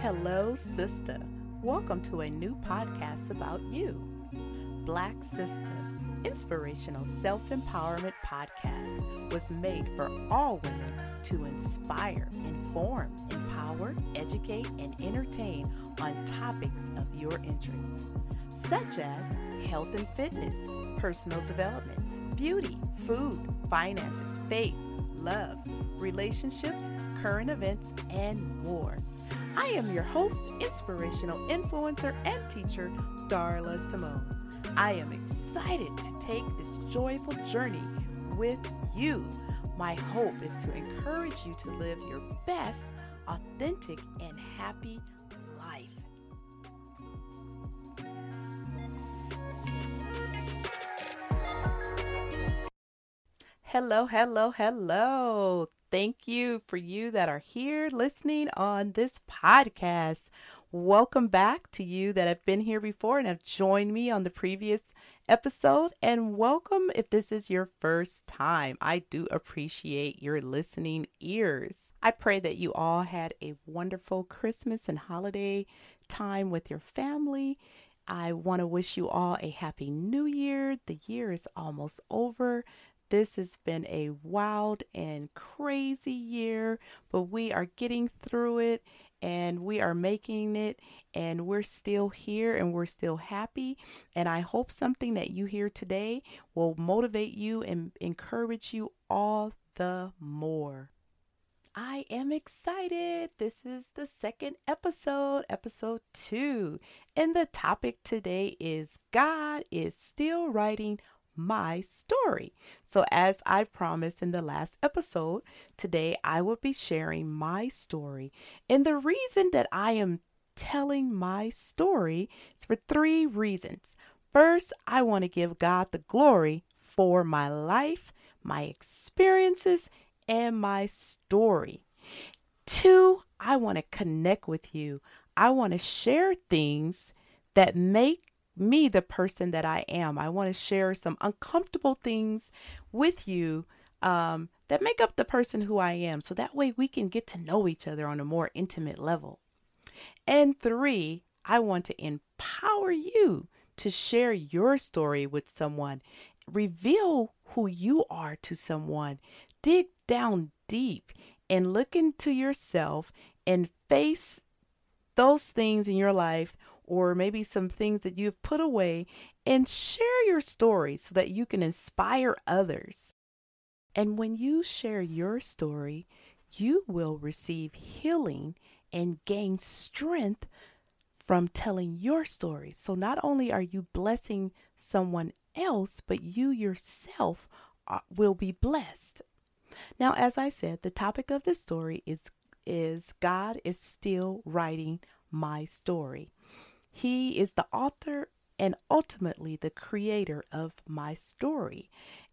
Hello, sister. Welcome to a new podcast about you. Black Sister, inspirational self empowerment podcast, was made for all women to inspire, inform, empower, educate, and entertain on topics of your interest, such as health and fitness, personal development, beauty, food, finances, faith, love, relationships, current events, and more. I am your host, inspirational influencer, and teacher, Darla Simone. I am excited to take this joyful journey with you. My hope is to encourage you to live your best, authentic, and happy life. Hello, hello, hello. Thank you for you that are here listening on this podcast. Welcome back to you that have been here before and have joined me on the previous episode. And welcome if this is your first time. I do appreciate your listening ears. I pray that you all had a wonderful Christmas and holiday time with your family. I want to wish you all a happy new year. The year is almost over. This has been a wild and crazy year, but we are getting through it and we are making it and we're still here and we're still happy. And I hope something that you hear today will motivate you and encourage you all the more. I am excited. This is the second episode, episode two. And the topic today is God is still writing my story. So, as I promised in the last episode, today I will be sharing my story. And the reason that I am telling my story is for three reasons. First, I want to give God the glory for my life, my experiences, and my story. Two, I want to connect with you. I want to share things that make me the person that I am. I want to share some uncomfortable things with you um, that make up the person who I am. So that way we can get to know each other on a more intimate level. And three, I want to empower you to share your story with someone, reveal who you are to someone, dig down deep and look into yourself and face those things in your life or maybe some things that you've put away and share your story so that you can inspire others. And when you share your story, you will receive healing and gain strength from telling your story. So not only are you blessing someone else, but you yourself will be blessed. Now, as I said, the topic of this story is is God is still writing my story. He is the author and ultimately the creator of my story.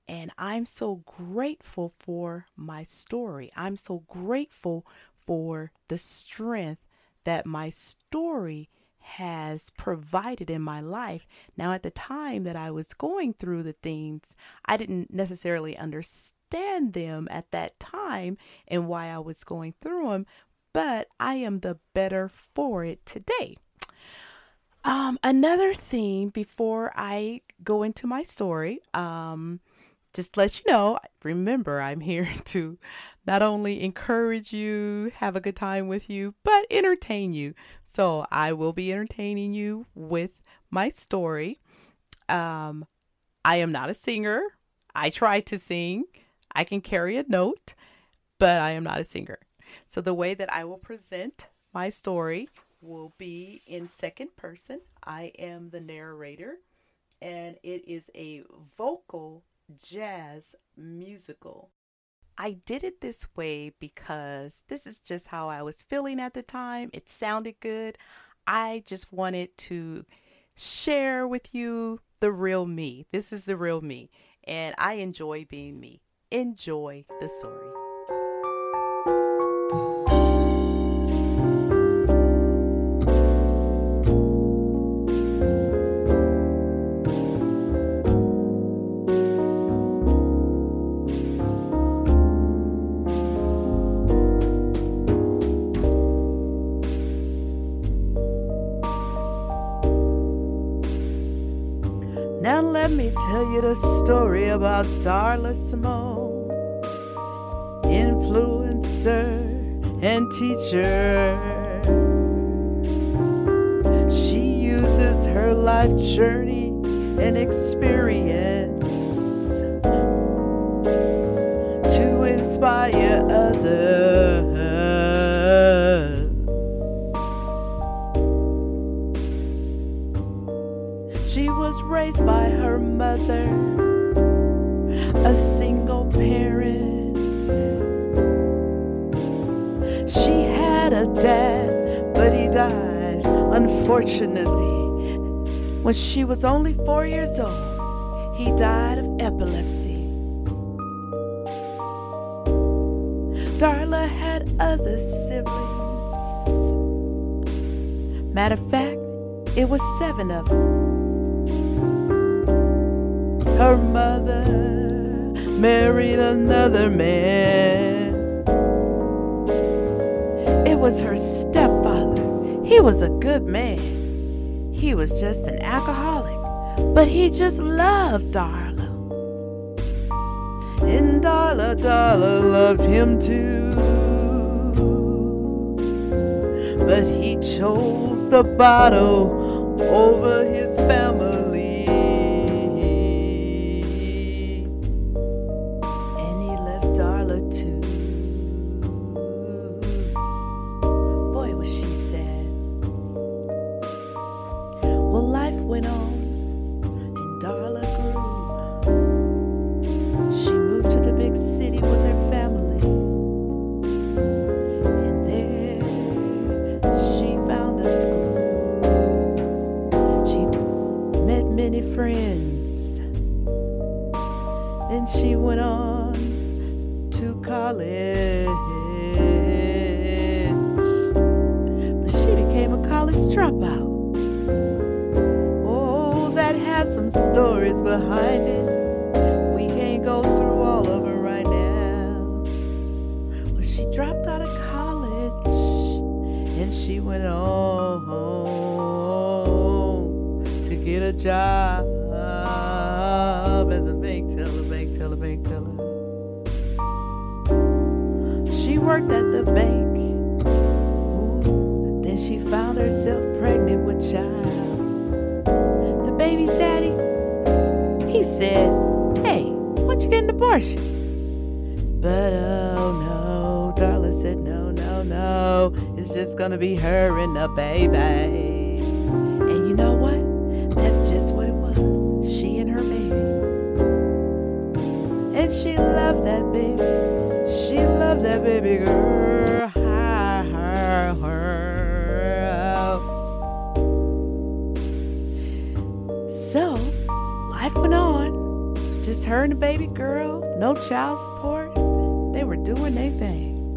And I'm so grateful for my story. I'm so grateful for the strength that my story has provided in my life. Now, at the time that I was going through the things, I didn't necessarily understand them at that time and why I was going through them, but I am the better for it today. Um, another thing before I go into my story, um, just let you know, remember, I'm here to not only encourage you, have a good time with you, but entertain you. So I will be entertaining you with my story. Um, I am not a singer. I try to sing. I can carry a note, but I am not a singer. So the way that I will present my story will be in second person. I am the narrator, and it is a vocal jazz musical. I did it this way because this is just how I was feeling at the time. It sounded good. I just wanted to share with you the real me. This is the real me, and I enjoy being me. Enjoy the story. Tell you the story about Darla Simone, influencer and teacher. She uses her life journey and experience to inspire others. Mother, a single parent. She had a dad, but he died, unfortunately, when she was only four years old. He died of epilepsy. Darla had other siblings. Matter of fact, it was seven of them. Her mother married another man. It was her stepfather. He was a good man. He was just an alcoholic, but he just loved Darla. And Darla, Darla loved him too. But he chose the bottle over his family. Job as a bank teller, bank teller, bank teller. She worked at the bank. Then she found herself pregnant with child. The baby's daddy, he said, Hey, why don't you get an abortion? But oh no, Darla said, No, no, no. It's just gonna be her and the baby. And she loved that baby. She loved that baby girl. So, life went on. Just her and the baby girl, no child support. They were doing their thing.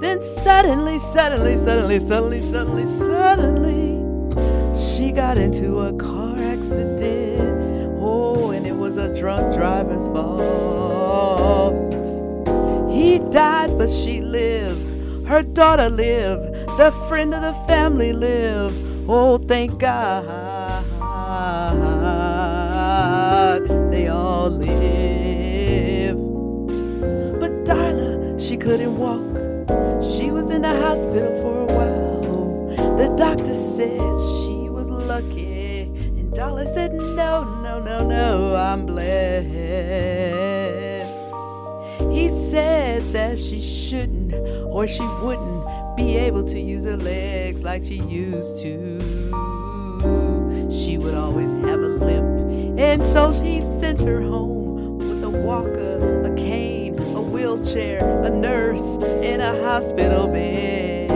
Then suddenly, suddenly, suddenly, suddenly, suddenly, suddenly, she got into a car accident. Oh, and it was a drunk driver's fault. He died, but she lived. Her daughter lived. The friend of the family lived. Oh, thank God. They all live. But Darla, she couldn't walk. She was in the hospital for a while. The doctor said she was lucky. And Darla said, No, no, no, no, I'm blessed. He said that she shouldn't or she wouldn't be able to use her legs like she used to. She would always have a limp, and so he sent her home with a walker, a cane, a wheelchair, a nurse, and a hospital bed.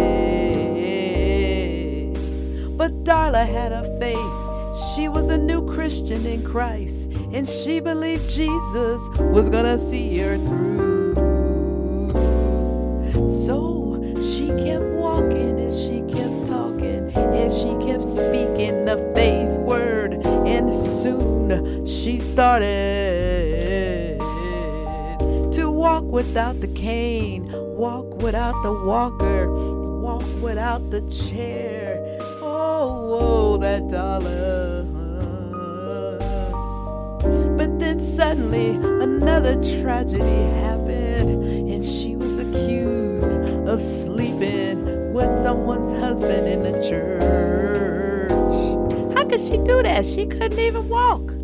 But Darla had a faith. She was a new Christian in Christ, and she believed Jesus was gonna see her through. Started to walk without the cane, walk without the walker, walk without the chair. Oh, oh that Darla. But then suddenly another tragedy happened, and she was accused of sleeping with someone's husband in the church. How could she do that? She couldn't even walk.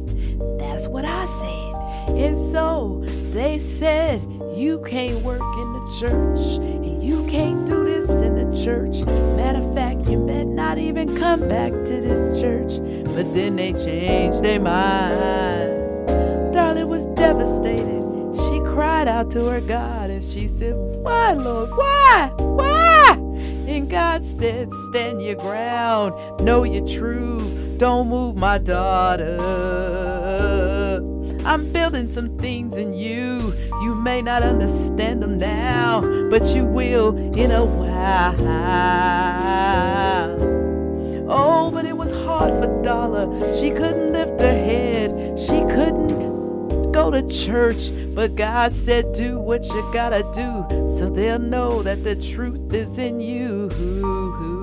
That's what I said. And so they said, You can't work in the church, and you can't do this in the church. Matter of fact, you better not even come back to this church. But then they changed their mind. Darling was devastated. She cried out to her God and she said, Why, Lord? Why? Why? And God said, Stand your ground, know your truth, don't move my daughter. I'm building some things in you. You may not understand them now, but you will in a while. Oh, but it was hard for Darla. She couldn't lift her head. She couldn't go to church. But God said, Do what you gotta do so they'll know that the truth is in you.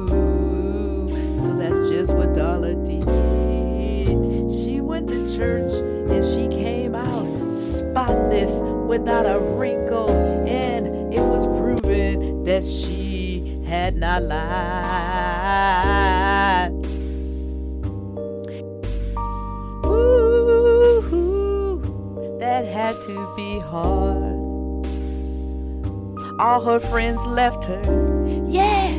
Spotless without a wrinkle, and it was proven that she had not lied. Ooh, that had to be hard. All her friends left her. Yeah,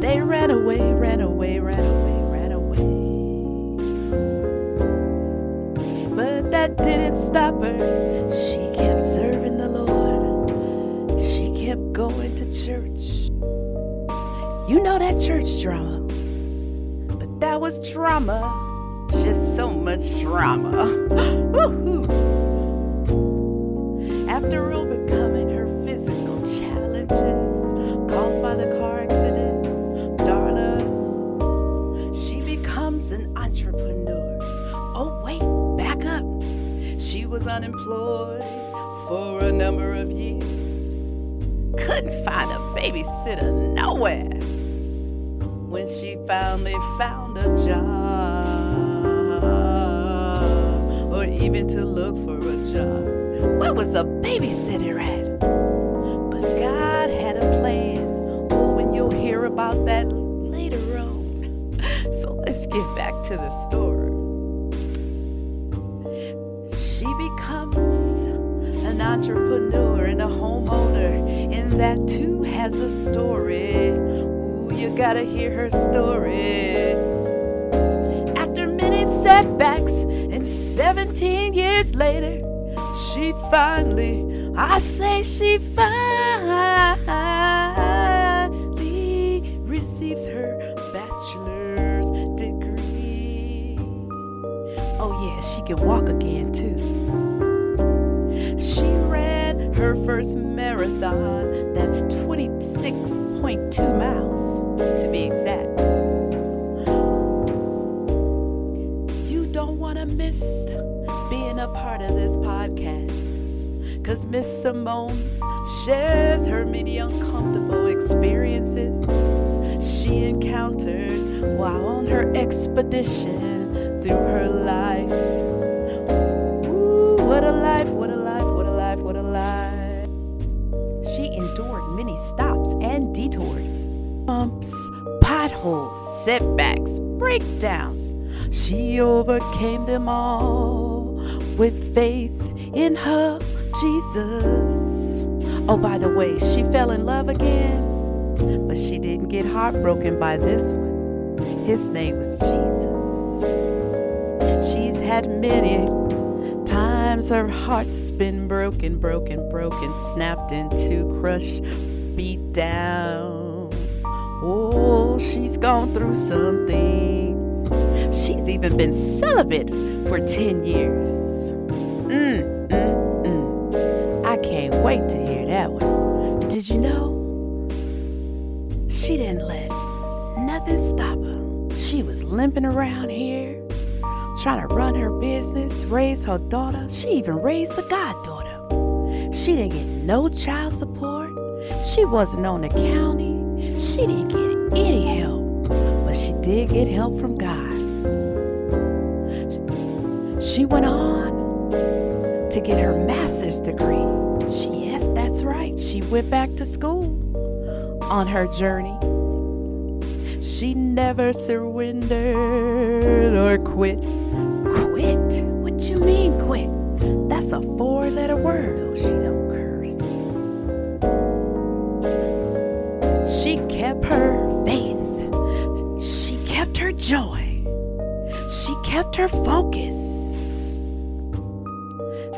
they ran away, ran away, ran away, ran away. But that didn't stop her. Going to church. You know that church drama. But that was drama. Just so much drama. Woo-hoo. After overcoming her physical challenges caused by the car accident, Darla, she becomes an entrepreneur. Oh, wait, back up. She was unemployed for a number of years. Couldn't find a babysitter nowhere. When she finally found a job, or even to look for a job, where was a babysitter at? But God had a plan. Oh, and you'll hear about that later on. So let's get back to the story. She becomes an entrepreneur and a homeowner, that too has a story. Ooh, you gotta hear her story. After many setbacks, and 17 years later, she finally, I say she finally receives her bachelor's degree. Oh, yeah, she can walk again, too. She ran her first marathon, 26.2 miles to be exact. You don't want to miss being a part of this podcast. Cause Miss Simone shares her many uncomfortable experiences she encountered while on her expedition through her life. Bumps, potholes, setbacks, breakdowns. She overcame them all with faith in her Jesus. Oh, by the way, she fell in love again, but she didn't get heartbroken by this one. His name was Jesus. She's had many times her heart's been broken, broken, broken, snapped into, crushed, beat down. Oh, she's gone through some things. She's even been celibate for 10 years. Mm, mm, mm. I can't wait to hear that one. Did you know? She didn't let nothing stop her. She was limping around here, trying to run her business, raise her daughter. She even raised the goddaughter. She didn't get no child support. She wasn't on the county. She didn't get any help, but she did get help from God. She went on to get her master's degree. She, yes, that's right. She went back to school on her journey. She never surrendered or quit. Quit? What you mean quit? That's a four-letter word. Oh, she don't joy. She kept her focus.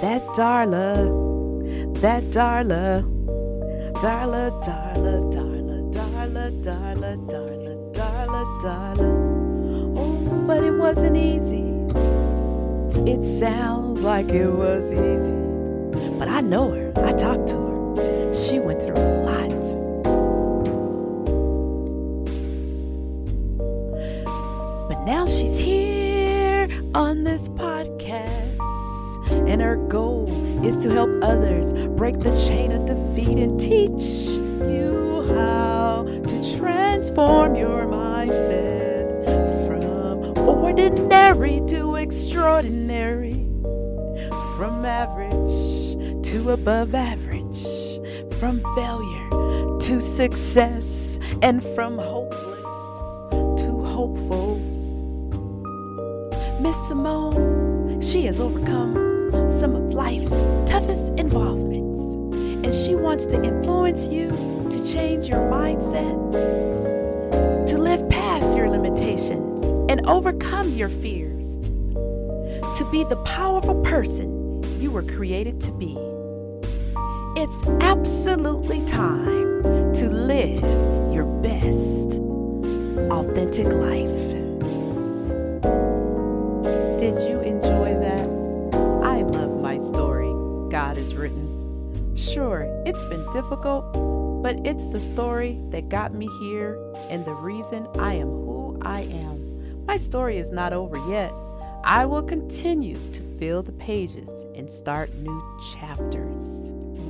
That Darla, that Darla, Darla, Darla, Darla, Darla, Darla, Darla, Darla, Darla. Oh, but it wasn't easy. It sounds like it was easy. But I know her. I talked to her. She went through this podcast. And our goal is to help others break the chain of defeat and teach you how to transform your mindset from ordinary to extraordinary, from average to above average, from failure to success, and from hopeless Miss Simone, she has overcome some of life's toughest involvements, and she wants to influence you to change your mindset, to live past your limitations and overcome your fears, to be the powerful person you were created to be. It's absolutely time to live your best, authentic life. Did you enjoy that? I love my story, God is written. Sure, it's been difficult, but it's the story that got me here and the reason I am who I am. My story is not over yet. I will continue to fill the pages and start new chapters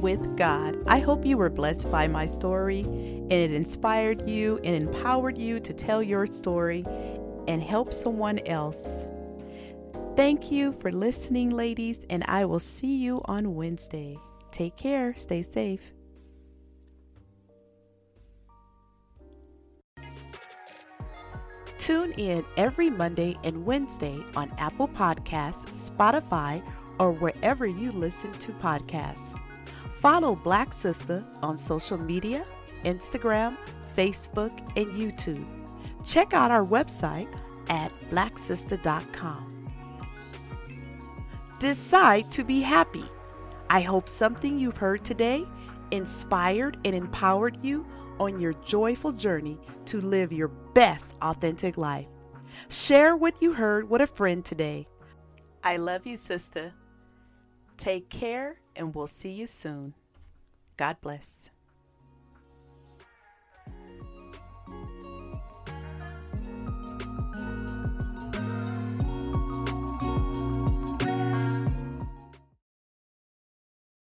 with God. I hope you were blessed by my story and it inspired you and empowered you to tell your story and help someone else. Thank you for listening, ladies, and I will see you on Wednesday. Take care, stay safe. Tune in every Monday and Wednesday on Apple Podcasts, Spotify, or wherever you listen to podcasts. Follow Black Sister on social media Instagram, Facebook, and YouTube. Check out our website at blacksister.com. Decide to be happy. I hope something you've heard today inspired and empowered you on your joyful journey to live your best authentic life. Share what you heard with a friend today. I love you, sister. Take care, and we'll see you soon. God bless.